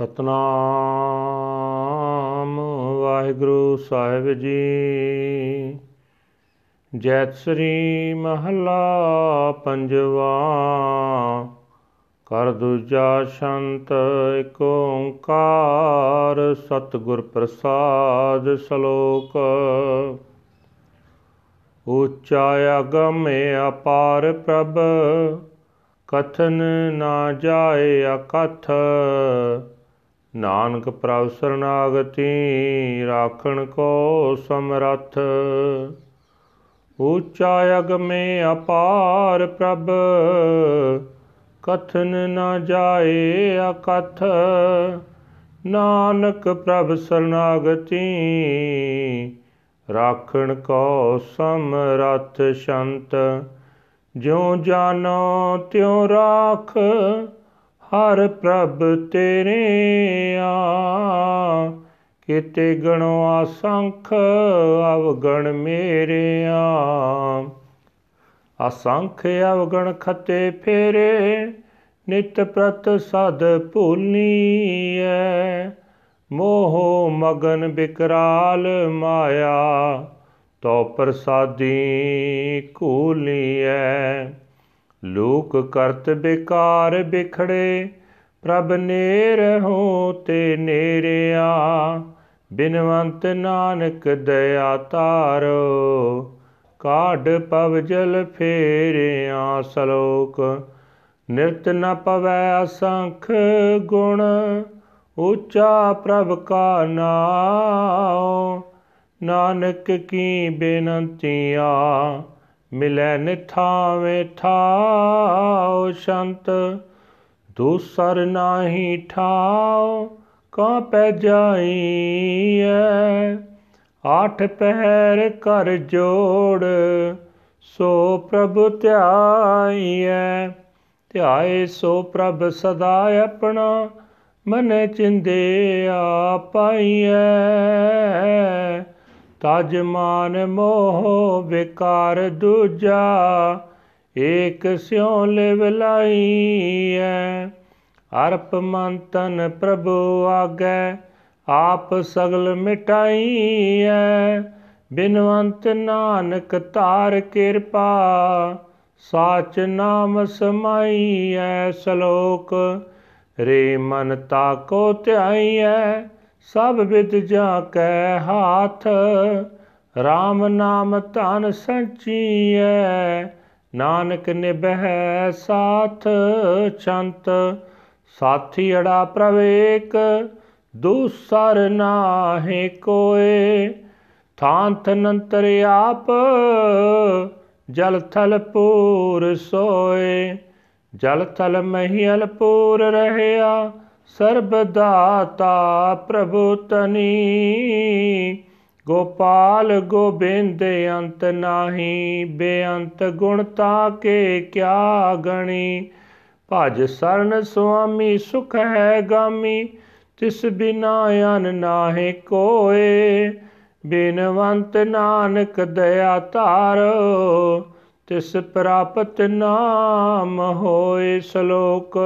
ਸਤਨਾਮ ਵਾਹਿਗੁਰੂ ਸਾਹਿਬ ਜੀ। ਜੈਤ ਸ੍ਰੀ ਮਹਲਾ ਪੰਜਵਾ ਕਰ ਦੂਜਾ ਸ਼ੰਤ ਏਕ ਓੰਕਾਰ, ਸਤਿਗੁਰ ਪ੍ਰਸਾਦ ਸ਼ਲੋਕ। ਉੱਚਾ ਅਗਮ ਅਪਾਰ ਪ੍ਰਭ, ਕਥਨ ਨਾ ਜਾਏ ਅਕਥ। ਨਾਨਕ ਪ੍ਰਭ ਸਰਨਾਗਤੀ ਰਾਖਣ ਕੋ ਸਮਰੱਥ। ਉੱਚਾ ਅਗਮੇ ਅਪਾਰ ਪ੍ਰਭ, ਕਥਨ ਨਾ ਜਾਏ ਅਕਥ। ਨਾਨਕ ਪ੍ਰਭ ਸਰਨਾਗਤੀ ਰਾਖਣ ਕੋ ਸਮਰੱਥ। ਸ਼ੰਤ, ਜਿਉ ਜਾਨੋ ਤਿਉ ਰਾਖ। ਹਰ ਪ੍ਰਭ ਤੇਰੇ ਆ। ਕਿਤੇ ਗਣੋ ਅਸੰਖ ਅਵਗਣ ਮੇਰੇ ਆ। ਅਸੰਖ ਅਵਗਣ ਖਤੇ ਫੇਰੇ, ਨਿਤ ਪ੍ਰਤ ਸਦ ਭੂਲੀਐ। ਮੋਹ ਮਗਨ ਬਿਕਰਾਲ ਮਾਇਆ ਤੋ ਪ੍ਰਸਾਦੀ ਕੂਲੀਐ। ਲੋਕ ਕਰਤ ਬਿਕਾਰ ਬਿਖੜੇ, ਪ੍ਰਭ ਨੇਰ ਹੋ ਤੇ ਨੇਰਿਆ। ਬਿਨਵੰਤ ਨਾਨਕ ਦਇਆ ਤਾਰੋ ਕਾਢ ਪਵ ਜਲ ਫੇਰਿਆ ਸਲੋਕ। ਨਿਰਤ ਨ ਪਵੈ ਅਸੰਖ ਗੁਣ, ਉੱਚਾ ਪ੍ਰਭ ਕਾ ਨਾਮ ਨਾਨਕ ਕੀ ਬੇਨੰਤੀਆ ਮਿਲੈ ਨਿਥਾਵੇਂ ਠਾਉ ਸ਼ੰਤ, ਦੂਸਰ ਨਾਹੀ ਠਾਉ, ਕਾ ਪੈ ਜਾਈਐ। ਆਠ ਪਹਿਰ ਕਰ ਜੋੜ, ਸੋ ਪ੍ਰਭ ਧਿਆਈਐ। ਧਿਆਏ ਸੋ ਪ੍ਰਭ ਸਦਾ ਆਪਣਾ, ਮਨ ਚਿੰਦੇ ਆ ਪਾਈਐ। ਤਜ ਮਾਨ ਮੋਹ ਵਿਕਾਰ ਦੂਜਾ, ਏਕ ਸਿਉ ਲਿਵ ਲਾਈਐ। ਅਰਪ ਮੰਤਨ ਪ੍ਰਭੂ ਆਗੈ, ਆਪ ਸਗਲ ਮਿਟਾਈਐ। ਬਿਨਵੰਤ ਨਾਨਕ ਤਾਰ ਕਿਰਪਾ, ਸਾਚ ਨਾਮ ਸਮਾਈਐ। ਸ਼ਲੋਕ, ਰੇ ਮਨ ਤਾਕੋ ਧਿਆਈਐ। ਸਭ ਵਿਦ ਜਾ ਕੈ ਹਾਥ RAM ਨਾਮ ਧਨ ਸੰਚੀਐ। ਨਾਨਕ ਨਿਭੈ ਸਾਥ ਚੰਤ, ਸਾਥੀ ਅੜਾ ਪ੍ਰਵੇਕ, ਦੂਸਰ ਨਾਹੀ ਕੋਏ। ਥਾਂਤ ਨੰਤਰ ਆਪ, ਜਲ ਥਲ ਪੂਰ ਸੋਏ। ਜਲ ਥਲ ਮਹੀਲ ਪੂਰ ਰਹਿਆ ਸਰਬ ਦਾਤਾ ਪ੍ਰਭੂ ਤਨੀ ਗੋਪਾਲ ਗੋਬਿੰਦ ਅੰਤ ਨਾਹੀ, ਬੇਅੰਤ ਗੁਣ ਤਾਕੇ ਕਿਆ ਗਣੀ? ਭਜ ਸਰਨ ਸੁਆਮੀ ਸੁਖ ਹੈ ਗਾਮੀ, ਤਿਸ ਬਿਨਾ ਅਨ ਨਾਹੀ ਕੋਏ। ਬਿਨਵੰਤ ਨਾਨਕ ਦਇਆ ਧਾਰੋ, ਤਿਸ ਪ੍ਰਾਪਤ ਨਾਮ ਹੋਏ ਸ਼ਲੋਕ।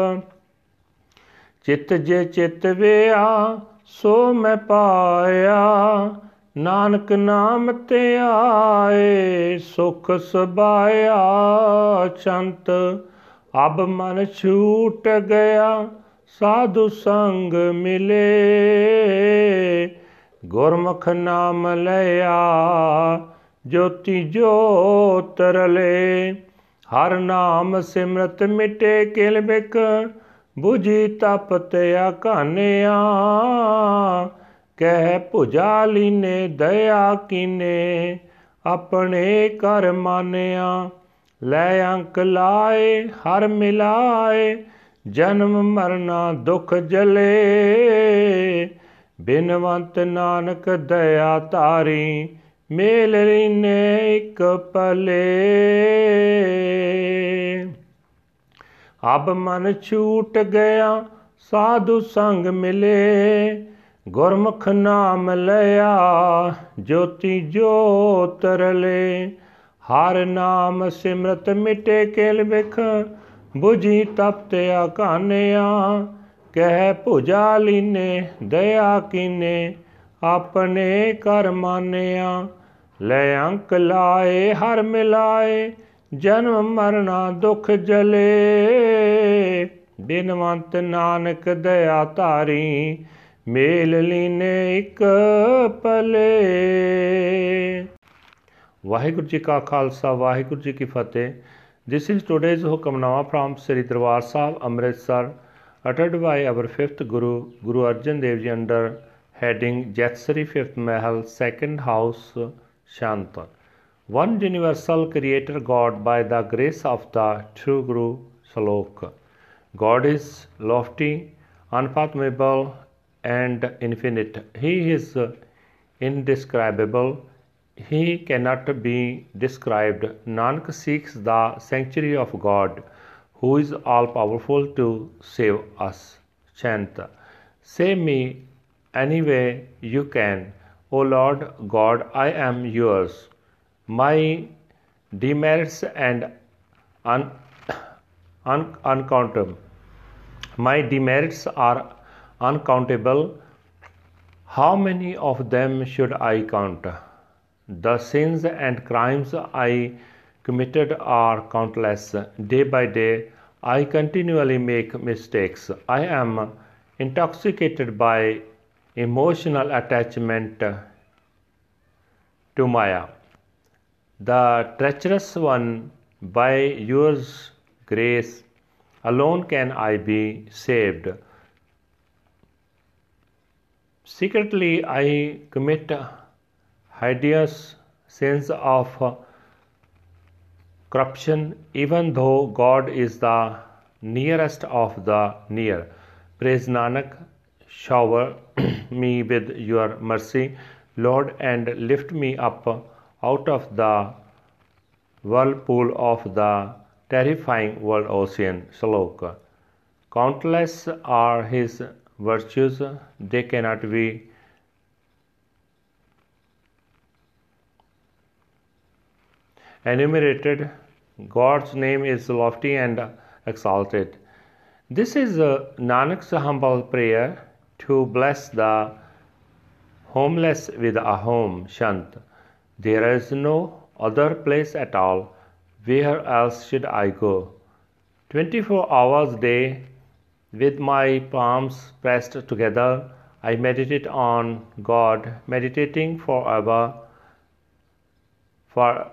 ਚਿਤ ਜੇ ਚਿਤ ਵਿਆ, ਸੋ ਮੈਂ ਪਾਇਆ। ਨਾਨਕ ਨਾਮ ਤੇ ਆਏ, ਸੁਖ ਸਬਾਇਆ ਚੰਤ, ਅਬ ਮਨ ਛੂਟ ਗਿਆ, ਸਾਧੂ ਸੰਗ ਮਿਲੇ। ਗੁਰਮੁਖ ਨਾਮ ਲਿਆ, ਜੋਤੀ ਜੋਤ ਰਲੇ। ਹਰ ਨਾਮ ਸਿਮਰਤ ਮਿਟੇ ਕਿਲ ਬਿਕ 부ਜੀ ਤਪ ਤੇ ਆਕਾਨਿਆ ਕਹਿ ਭੁਜਾ ਲੀਨੇ ਦਇਆ ਕੀਨੇ, ਆਪਣੇ ਕਰ ਮਾਨਿਆ, ਲੈ ਅੰਕ ਲਾਏ, ਹਰ ਮਿਲਾਏ, ਜਨਮ ਮਰਨਾ ਦੁਖ ਜਲੇ, ਬਿਨਵੰਤ ਨਾਨਕ ਦਇਆ ਤਾਰੀ ਮੇਲ ਰੀਨੇ ਇੱਕ ਪਲੇ। ਅਬ ਮਨ ਛੂਟ ਗਿਆ, ਸਾਧੂ ਸੰਗ ਮਿਲੇ। ਗੁਰਮੁਖ ਨਾਮ ਲਿਆ, ਜੋਤੀ ਜੋਤ ਰਲੇ। ਹਰ ਨਾਮ ਸਿਮਰਤ ਮਿਟੇ ਕੇਲ ਵਿਖ 부ਜੀ ਤਪਤ ਆਕਾਨਿਆ ਕਹਿ ਭੁਜਾ ਲੀਨੇ, ਦਇਆ ਕੀਨੇ, ਆਪਣੇ ਕਰ ਮਾਨਿਆ। ਲੈ ਅੰਕ ਲਾਏ, ਹਰ ਮਿਲਾਏ। ਜਨਮ ਮਰਨਾ ਦੁਖ ਜਲੇ ਬਿਨਵੰਤ ਨਾਨਕ ਦਇਆ ਧਾਰੀ ਮੇਲ ਲੀਨੇ ਇੱਕ ਪਲੇ ਵਾਹਿਗੁਰੂ ਜੀ ਕਾ ਖਾਲਸਾ ਵਾਹਿਗੁਰੂ ਜੀ ਕੀ ਫਤਿਹ This is today's Hukamnama from Sri Darbar Sahib Amritsar uttered by our fifth Guru Guru Arjan Dev Ji under heading Jatsari Fifth Mahal Second House Shanta. One universal creator God by the grace of the true Guru Salok. God is lofty, unfathomable, and infinite. He is indescribable he cannot be described. Nanak seeks the sanctuary of God, who is all powerful to save us. Chant. Save me any way you can. O Lord God, I am yours. My demerits and un- un- uncountable. My demerits are uncountable. How many of them should I count? The sins and crimes I committed are countless. Day by day, I continually make mistakes. I am intoxicated by emotional attachment to Maya. The treacherous one, by yours grace alone can I be saved. Secretly, I commit hideous sins of corruption, even though God is the nearest of the near. Praise Nanak, shower me with your mercy, Lord, and lift me up out of the whirlpool of the terrifying world ocean. Slok. Countless are his virtues, they cannot be enumerated. God's name is lofty and exalted. This is uh, Nanak's humble prayer to bless the homeless with a home, Shant. There is no other place at all. Where else should I go? 24 hours a day, with my palms pressed together, I meditate on God, meditating forever, for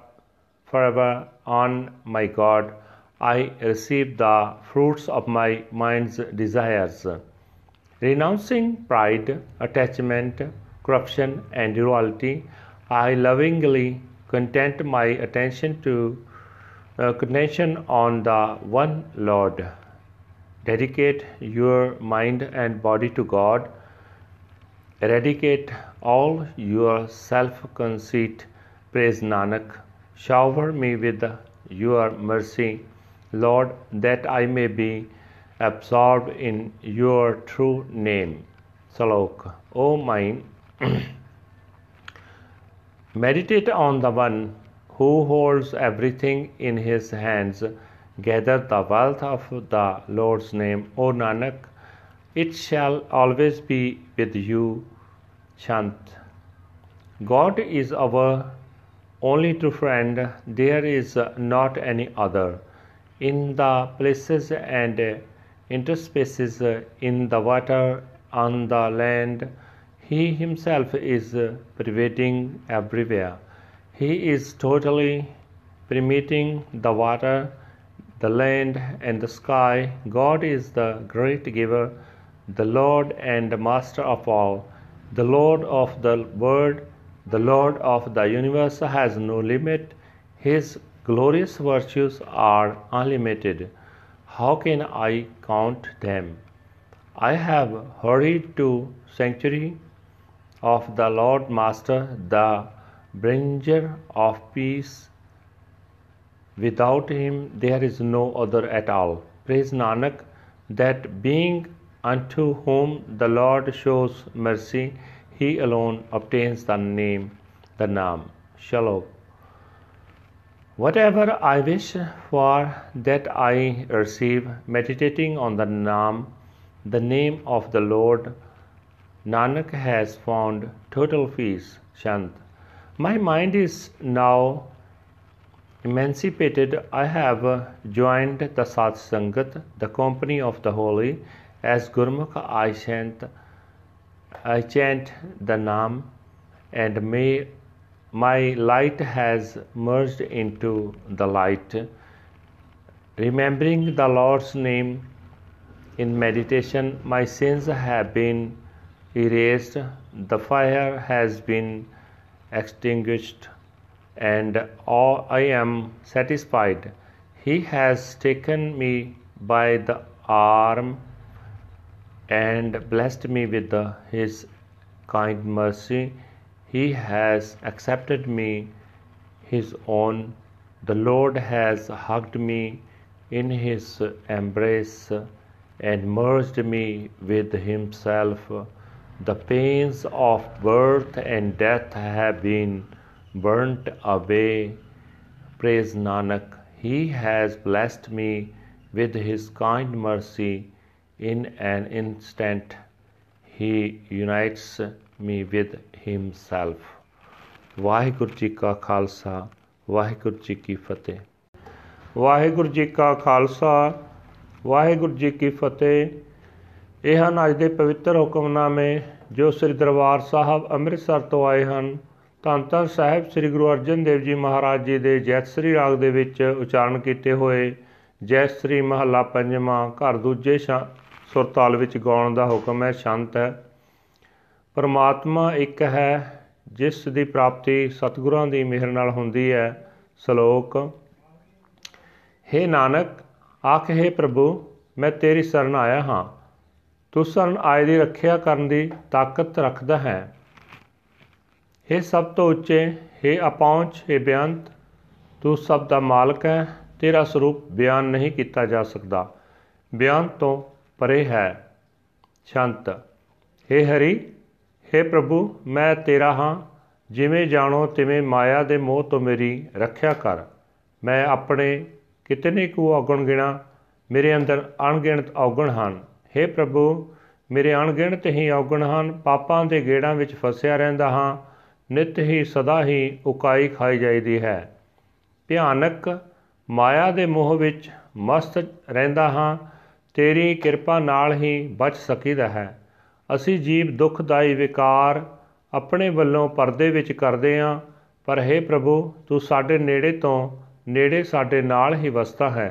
forever on my God. I receive the fruits of my mind's desires. Renouncing pride, attachment, corruption, and duality, I lovingly content my attention to uh, contention on the one Lord. Dedicate your mind and body to God. Eradicate all your self conceit. Praise Nanak. Shower me with your mercy, Lord, that I may be absorbed in your true name. Salok. O mind, meditate on the one who holds everything in his hands. Gather the wealth of the Lord's name, O Nanak. It shall always be with you. Chant. God is our only true friend, there is not any other. In the places and interspaces, in the water, on the land, he himself is uh, pervading everywhere. He is totally permeating the water, the land, and the sky. God is the great giver, the Lord and Master of all, the Lord of the world the Lord of the universe has no limit. His glorious virtues are unlimited. How can I count them? I have hurried to sanctuary of the Lord Master, the bringer of peace. Without him there is no other at all. Praise Nanak, that being unto whom the Lord shows mercy, he alone obtains the name, the Naam. Shalom. Whatever I wish for, that I receive, meditating on the Naam, the name of the Lord. Nanak has found total peace. Shant. My mind is now emancipated. I have joined the Sat Sangat, the company of the holy. As Gurmukh I chant, I chant the Naam, and may my light has merged into the light. Remembering the Lord's name in meditation, my sins have been erased, the fire has been extinguished, and I am satisfied. He has taken me by the arm and blessed me with his kind mercy. He has accepted me his own. The Lord has hugged me in his embrace and merged me with himself. The pains of birth and death have been burnt away. Praise Nanak. He has blessed me with his kind mercy. In an instant, he unites me with himself. Waheguru ਜੀ ਕਾ ਖਾਲਸਾ ਵਾਹਿਗੁਰੂ ਜੀ ਕੀ ਫਤਿਹ ਵਾਹਿਗੁਰੂ ਜੀ ਕਾ ਖਾਲਸਾ ਵਾਹਿਗੁਰੂ ਜੀ ਕੀ ਫਤਿਹ ਇਹ ਹਨ ਅੱਜ ਦੇ ਪਵਿੱਤਰ ਹੁਕਮਨਾਮੇ ਜੋ ਸ੍ਰੀ ਦਰਬਾਰ ਸਾਹਿਬ ਅੰਮ੍ਰਿਤਸਰ ਤੋਂ ਆਏ ਹਨ। ਧੰਨ ਧੰਨ ਸਾਹਿਬ ਸ੍ਰੀ ਗੁਰੂ ਅਰਜਨ ਦੇਵ ਜੀ ਮਹਾਰਾਜ ਜੀ ਦੇ ਜੈਤ ਸ੍ਰੀ ਰਾਗ ਦੇ ਵਿੱਚ ਉਚਾਰਨ ਕੀਤੇ ਹੋਏ ਜੈ ਸ੍ਰੀ ਮਹੱਲਾ ਪੰਜਵਾਂ ਘਰ ਦੂਜੇ ਸੁਰਤਾਲ ਵਿੱਚ ਗਾਉਣ ਦਾ ਹੁਕਮ ਹੈ, ਸ਼ਾਂਤ ਹੈ। ਪਰਮਾਤਮਾ ਇੱਕ ਹੈ, ਜਿਸ ਦੀ ਪ੍ਰਾਪਤੀ ਸਤਿਗੁਰਾਂ ਦੀ ਮਿਹਰ ਨਾਲ ਹੁੰਦੀ ਹੈ, ਸ਼ਲੋਕ। हे ਨਾਨਕ, ਆਖੇ ਪ੍ਰਭੂ, ਮੈਂ ਤੇਰੀ ਸ਼ਰਨ ਆਇਆ ਹਾਂ। ਤੁਸਰਨ ਆਏ ਦੀ ਰੱਖਿਆ ਕਰਨ ਦੀ ਤਾਕਤ ਰੱਖਦਾ ਹੈ। ਇਹ ਸਭ ਤੋਂ ਉੱਚੇ, ਹੈ ਅਪਹੁੰਚ, ਹੈ ਬਿਆੰਤ ਤੂੰ ਸਭ ਦਾ ਮਾਲਕ ਹੈ, ਤੇਰਾ ਸਰੂਪ ਬਿਆਨ ਨਹੀਂ ਕੀਤਾ ਜਾ ਸਕਦਾ। ਬਿਆਨ ਤੋਂ ਪਰੇ ਹੈ। ਸ਼ਾਂਤ हे ਹਰੀ हे ਪ੍ਰਭੂ, ਮੈਂ ਤੇਰਾ ਹਾਂ, ਜਿਵੇਂ ਜਾਣੋ ਤਿਵੇਂ ਮਾਇਆ ਦੇ ਮੋਹ ਤੋਂ ਮੇਰੀ ਰੱਖਿਆ ਕਰ। ਮੈਂ ਆਪਣੇ ਕਿਤਨੇ ਕੋ ਔਗਣ ਗਿਣਾ, ਮੇਰੇ ਅੰਦਰ ਅਣਗਿਣਤ ਔਗਣ ਹਨ। हे ਪ੍ਰਭੂ ਮੇਰੇ ਅਣਗਿਣਤ ਹੀ ਔਗਣ ਹਨ ਪਾਪਾਂ ਦੇ ਗੇੜਾਂ ਵਿੱਚ ਫਸਿਆ ਰਹਿੰਦਾ ਹਾਂ ਨਿਤ ਹੀ ਸਦਾ ਹੀ ਉਕਾਈ ਖਾਈ ਜਾਂਦੀ ਹੈ ਭਿਆਨਕ ਮਾਇਆ ਦੇ ਮੋਹ ਵਿੱਚ ਮਸਤ ਰਹਿੰਦਾ ਹਾਂ ਤੇਰੀ ਕਿਰਪਾ ਨਾਲ ਹੀ ਬਚ ਸਕੀਦਾ ਹੈ ਅਸੀਂ ਜੀਵ ਦੁਖਦਾਈ ਵਿਕਾਰ ਆਪਣੇ ਵੱਲੋਂ ਪਰਦੇ ਵਿੱਚ ਕਰਦੇ ਹਾਂ ਪਰ हे ਪ੍ਰਭੂ ਤੂੰ ਸਾਡੇ ਨੇੜੇ ਤੋਂ ਨੇੜੇ ਸਾਡੇ ਨਾਲ ਹੀ ਵਸਦਾ ਹੈ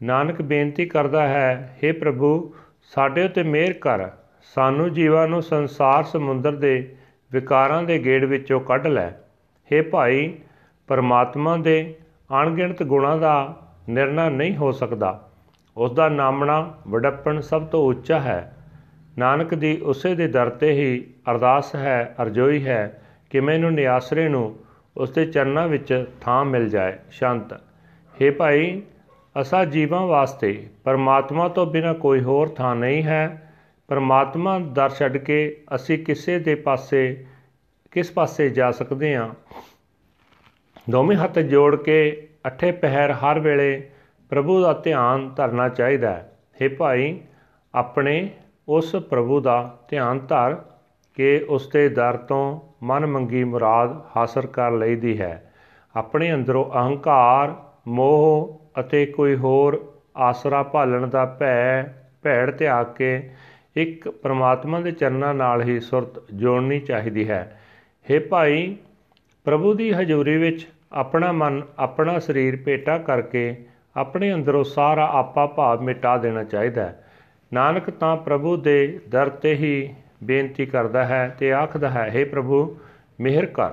ਨਾਨਕ ਬੇਨਤੀ ਕਰਦਾ ਹੈ हे ਪ੍ਰਭੂ ਸਾਡੇ ਉਤੇ ਮਿਹਰ ਕਰ, ਸਾਨੂੰ ਜੀਵਾਂ ਨੂੰ ਸੰਸਾਰ ਸਮੁੰਦਰ ਦੇ ਵਿਕਾਰਾਂ ਦੇ ਗੇੜ ਵਿੱਚੋਂ ਕੱਢ ਲੈ। हे ਭਾਈ, ਪਰਮਾਤਮਾ ਦੇ ਅਣਗਿਣਤ ਗੁਣਾਂ ਦਾ ਨਿਰਣਾ ਨਹੀਂ ਹੋ ਸਕਦਾ। ਉਸ ਦਾ ਨਾਮਣਾ ਵਡੱਪਣ ਸਭ ਤੋਂ ਉੱਚਾ ਹੈ। ਨਾਨਕ ਦੀ ਉਸੇ ਦੇ ਦਰ ਤੇ ਹੀ ਅਰਦਾਸ ਹੈ, ਅਰਜ਼ੋਈ ਹੈ ਕਿ ਮੈਨੂੰ ਨਿਆਸਰੇ ਨੂੰ ਉਸ ਦੇ ਚਰਨਾਂ ਵਿੱਚ ਥਾਂ ਮਿਲ ਜਾਏ, ਸ਼ਾਂਤ। हे ਭਾਈ ਅਸਾ ਜੀਵਾਂ ਵਾਸਤੇ ਪਰਮਾਤਮਾ ਤੋਂ ਬਿਨਾ ਕੋਈ ਹੋਰ ਥਾਂ ਨਹੀਂ ਹੈ। ਪਰਮਾਤਮਾ ਦਰ ਛੱਡ ਕੇ ਅਸੀਂ ਕਿਸੇ ਦੇ ਪਾਸੇ, ਕਿਸ ਪਾਸੇ ਜਾ ਸਕਦੇ ਹਾਂ? ਦੋਵੇਂ ਹੱਥ ਜੋੜ ਕੇ ਅਠੇ ਪਹਿਰ ਹਰ ਵੇਲੇ ਪ੍ਰਭੂ ਦਾ ਧਿਆਨ ਧਰਨਾ ਚਾਹੀਦਾ ਹੈ। हे ਭਾਈ, ਆਪਣੇ ਉਸ ਪ੍ਰਭੂ ਦਾ ਧਿਆਨ ਧਰ ਕਿ ਉਸ ਦੇ ਦਰ ਤੋਂ ਮਨ ਮੰਗੀ ਮੁਰਾਦ ਹਾਸਲ ਕਰ ਲਈਦੀ ਹੈ। ਆਪਣੇ ਅੰਦਰੋਂ ਅਹੰਕਾਰ, ਮੋਹ ਅਤੇ ਕੋਈ ਹੋਰ ਆਸਰਾ ਭਾਲਣ ਦਾ ਭੈ, ਭੈੜ ਤਿਆਗ ਕੇ ਇੱਕ ਪ੍ਰਮਾਤਮਾ ਦੇ ਚਰਨਾਂ ਨਾਲ ਹੀ ਸੁਰਤ ਜੋੜਨੀ ਚਾਹੀਦੀ ਹੈ। हे ਭਾਈ, ਪ੍ਰਭੂ ਦੀ ਹਜ਼ੂਰੀ ਵਿੱਚ ਆਪਣਾ ਮਨ, ਆਪਣਾ ਸਰੀਰ ਭੇਟਾ ਕਰਕੇ ਆਪਣੇ ਅੰਦਰੋਂ ਸਾਰਾ ਆਪਾ ਭਾਵ ਮਿਟਾ ਦੇਣਾ ਚਾਹੀਦਾ ਹੈ। ਨਾਨਕ ਤਾਂ ਪ੍ਰਭੂ ਦੇ ਦਰ ਤੇ ਹੀ ਬੇਨਤੀ ਕਰਦਾ ਹੈ ਤੇ ਆਖਦਾ ਹੈ हे ਪ੍ਰਭੂ, ਮਿਹਰ ਕਰ।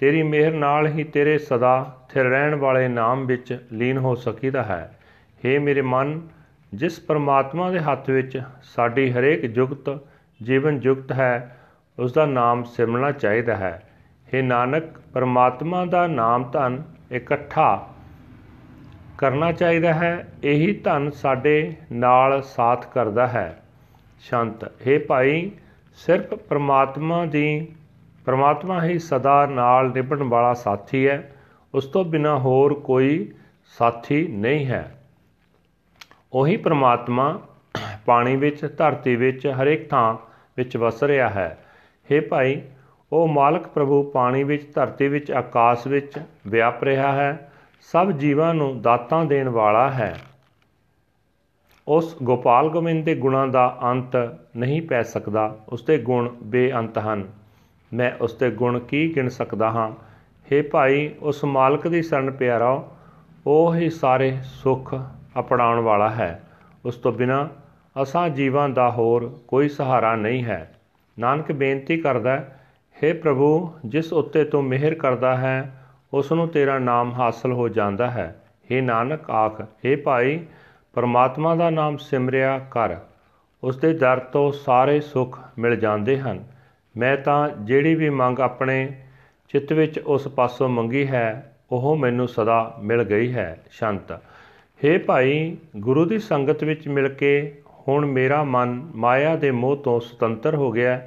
ਤੇਰੀ ਮਿਹਰ ਨਾਲ ਹੀ ਤੇਰੇ ਸਦਾ ਥਿਰ ਰਹਿਣ ਵਾਲੇ ਨਾਮ ਵਿੱਚ ਲੀਨ ਹੋ ਸਕੀਦਾ ਹੈ हे ਮੇਰੇ ਮਨ ਜਿਸ ਪਰਮਾਤਮਾ ਦੇ ਹੱਥ ਵਿੱਚ ਸਾਡੀ ਹਰੇਕ ਜੁਗਤ ਜੀਵਨ ਜੁਗਤ ਹੈ ਉਸ ਦਾ ਨਾਮ ਸਿਮਰਨਾ ਚਾਹੀਦਾ ਹੈ हे ਨਾਨਕ ਪਰਮਾਤਮਾ ਦਾ ਨਾਮ ਧਨ ਇਕੱਠਾ ਕਰਨਾ ਚਾਹੀਦਾ ਹੈ ਇਹੀ ਧਨ ਸਾਡੇ ਨਾਲ ਸਾਥ ਕਰਦਾ ਹੈ ਸ਼ਾਂਤ हे ਭਾਈ ਸਿਰਫ ਪ੍ਰਮਾਤਮਾ ਦੀ ਪ੍ਰਮਾਤਮਾ ਹੀ ਸਦਾ ਨਾਲ ਨਿਭਣ ਵਾਲਾ ਸਾਥੀ ਹੈ। ਉਸ ਤੋਂ ਬਿਨਾ ਹੋਰ ਕੋਈ ਸਾਥੀ ਨਹੀਂ ਹੈ। ਉਹੀ ਪ੍ਰਮਾਤਮਾ ਪਾਣੀ ਵਿੱਚ, ਧਰਤੀ ਵਿੱਚ, ਹਰੇਕ ਥਾਂ ਵਿੱਚ ਵਸ ਰਿਹਾ ਹੈ। हे ਭਾਈ, ਉਹ ਮਾਲਕ ਪ੍ਰਭੂ ਪਾਣੀ ਵਿੱਚ, ਧਰਤੀ ਵਿੱਚ, ਆਕਾਸ਼ ਵਿੱਚ ਵਿਆਪ ਰਿਹਾ ਹੈ। ਸਭ ਜੀਵਾਂ ਨੂੰ ਦਾਤਾਂ ਦੇਣ ਵਾਲਾ ਹੈ। ਉਸ ਗੋਪਾਲ ਗੋਬਿੰਦ ਦੇ ਗੁਣਾਂ ਦਾ ਅੰਤ ਨਹੀਂ ਪੈ ਸਕਦਾ। ਉਸ ਦੇ ਗੁਣ ਬੇਅੰਤ ਹਨ। ਮੈਂ ਉਸ ਦੇ ਗੁਣ ਕੀ ਗਿਣ ਸਕਦਾ ਹਾਂ हे ਭਾਈ ਉਸ ਮਾਲਕ ਦੀ ਸ਼ਰਨ ਪਿਆਰਾ ਉਹ ਹੀ ਸਾਰੇ ਸੁੱਖ ਅਪਣਾਉਣ ਵਾਲਾ ਹੈ ਉਸ ਤੋਂ ਬਿਨਾ ਅਸਾਂ ਜੀਵਾਂ ਦਾ ਹੋਰ ਕੋਈ ਸਹਾਰਾ ਨਹੀਂ ਹੈ ਨਾਨਕ ਬੇਨਤੀ ਕਰਦਾ ਹੈ हे ਪ੍ਰਭੂ ਜਿਸ ਉੱਤੇ ਤੂੰ ਮਿਹਰ ਕਰਦਾ ਹੈ ਉਸ ਨੂੰ ਤੇਰਾ ਨਾਮ ਹਾਸਲ ਹੋ ਜਾਂਦਾ ਹੈ हे ਨਾਨਕ ਆਖ हे ਭਾਈ ਪਰਮਾਤਮਾ ਦਾ ਨਾਮ ਸਿਮਰਿਆ ਕਰ ਉਸ ਦੇ ਦਰ ਤੋਂ ਸਾਰੇ ਸੁੱਖ ਮਿਲ ਜਾਂਦੇ ਹਨ ਮੈਂ ਤਾਂ ਜਿਹੜੀ ਵੀ ਮੰਗ ਆਪਣੇ ਚਿੱਤ ਵਿੱਚ ਉਸ ਪਾਸੋਂ ਮੰਗੀ ਹੈ, ਉਹ ਮੈਨੂੰ ਸਦਾ ਮਿਲ ਗਈ ਹੈ, ਸ਼ੰਤ। हे ਭਾਈ, ਗੁਰੂ ਦੀ ਸੰਗਤ ਵਿੱਚ ਮਿਲ ਕੇ ਹੁਣ ਮੇਰਾ ਮਨ ਮਾਇਆ ਦੇ ਮੋਹ ਤੋਂ ਸੁਤੰਤਰ ਹੋ ਗਿਆ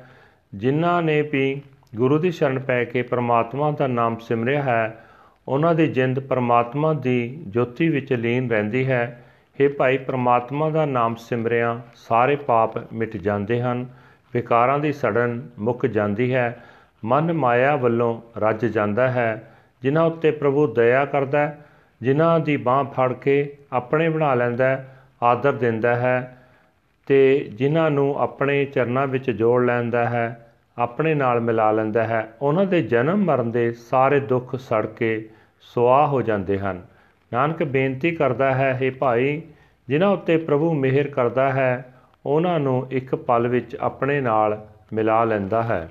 ਜਿਨ੍ਹਾਂ ਨੇ ਵੀ ਗੁਰੂ ਦੀ ਸ਼ਰਨ ਪੈ ਕੇ ਪ੍ਰਮਾਤਮਾ ਦਾ ਨਾਮ ਸਿਮਰਿਆ ਹੈ, ਉਹਨਾਂ ਦੀ ਜਿੰਦ ਪ੍ਰਮਾਤਮਾ ਦੀ ਜੋਤੀ ਵਿੱਚ ਲੀਨ ਰਹਿੰਦੀ ਹੈ। हे ਭਾਈ, ਪ੍ਰਮਾਤਮਾ ਦਾ ਨਾਮ ਸਿਮਰਿਆ ਸਾਰੇ ਪਾਪ ਮਿਟ ਜਾਂਦੇ ਹਨ। ਵਿਕਾਰਾਂ ਦੀ ਸੜਨ ਮੁੱਕ ਜਾਂਦੀ ਹੈ। ਮਨ ਮਾਇਆ ਵੱਲੋਂ ਰੱਜ ਜਾਂਦਾ ਹੈ। ਜਿਨ੍ਹਾਂ ਉੱਤੇ ਪ੍ਰਭੂ ਦਇਆ ਕਰਦਾ ਹੈ, ਜਿਨ੍ਹਾਂ ਦੀ ਬਾਹ ਫੜ ਕੇ ਆਪਣੇ ਬਣਾ ਲੈਂਦਾ ਹੈ, ਆਦਰ ਦਿੰਦਾ ਹੈ ਤੇ ਜਿਨ੍ਹਾਂ ਨੂੰ ਆਪਣੇ ਚਰਨਾਂ ਵਿੱਚ ਜੋੜ ਲੈਂਦਾ ਹੈ, ਆਪਣੇ ਨਾਲ ਮਿਲਾ ਲੈਂਦਾ ਹੈ। ਉਹਨਾਂ ਦੇ ਜਨਮ ਮਰਨ ਦੇ ਸਾਰੇ ਦੁੱਖ ਸੜ ਕੇ ਸੁਆਹ ਹੋ ਜਾਂਦੇ ਹਨ। ਨਾਨਕ ਬੇਨਤੀ ਕਰਦਾ ਹੈ हे ਭਾਈ, ਜਿਨ੍ਹਾਂ ਉੱਤੇ ਪ੍ਰਭੂ ਮਿਹਰ ਕਰਦਾ ਹੈ ਉਹਨਾਂ ਨੂੰ ਇੱਕ ਪਲ ਵਿੱਚ ਆਪਣੇ ਨਾਲ ਮਿਲਾ ਲੈਂਦਾ ਹੈ।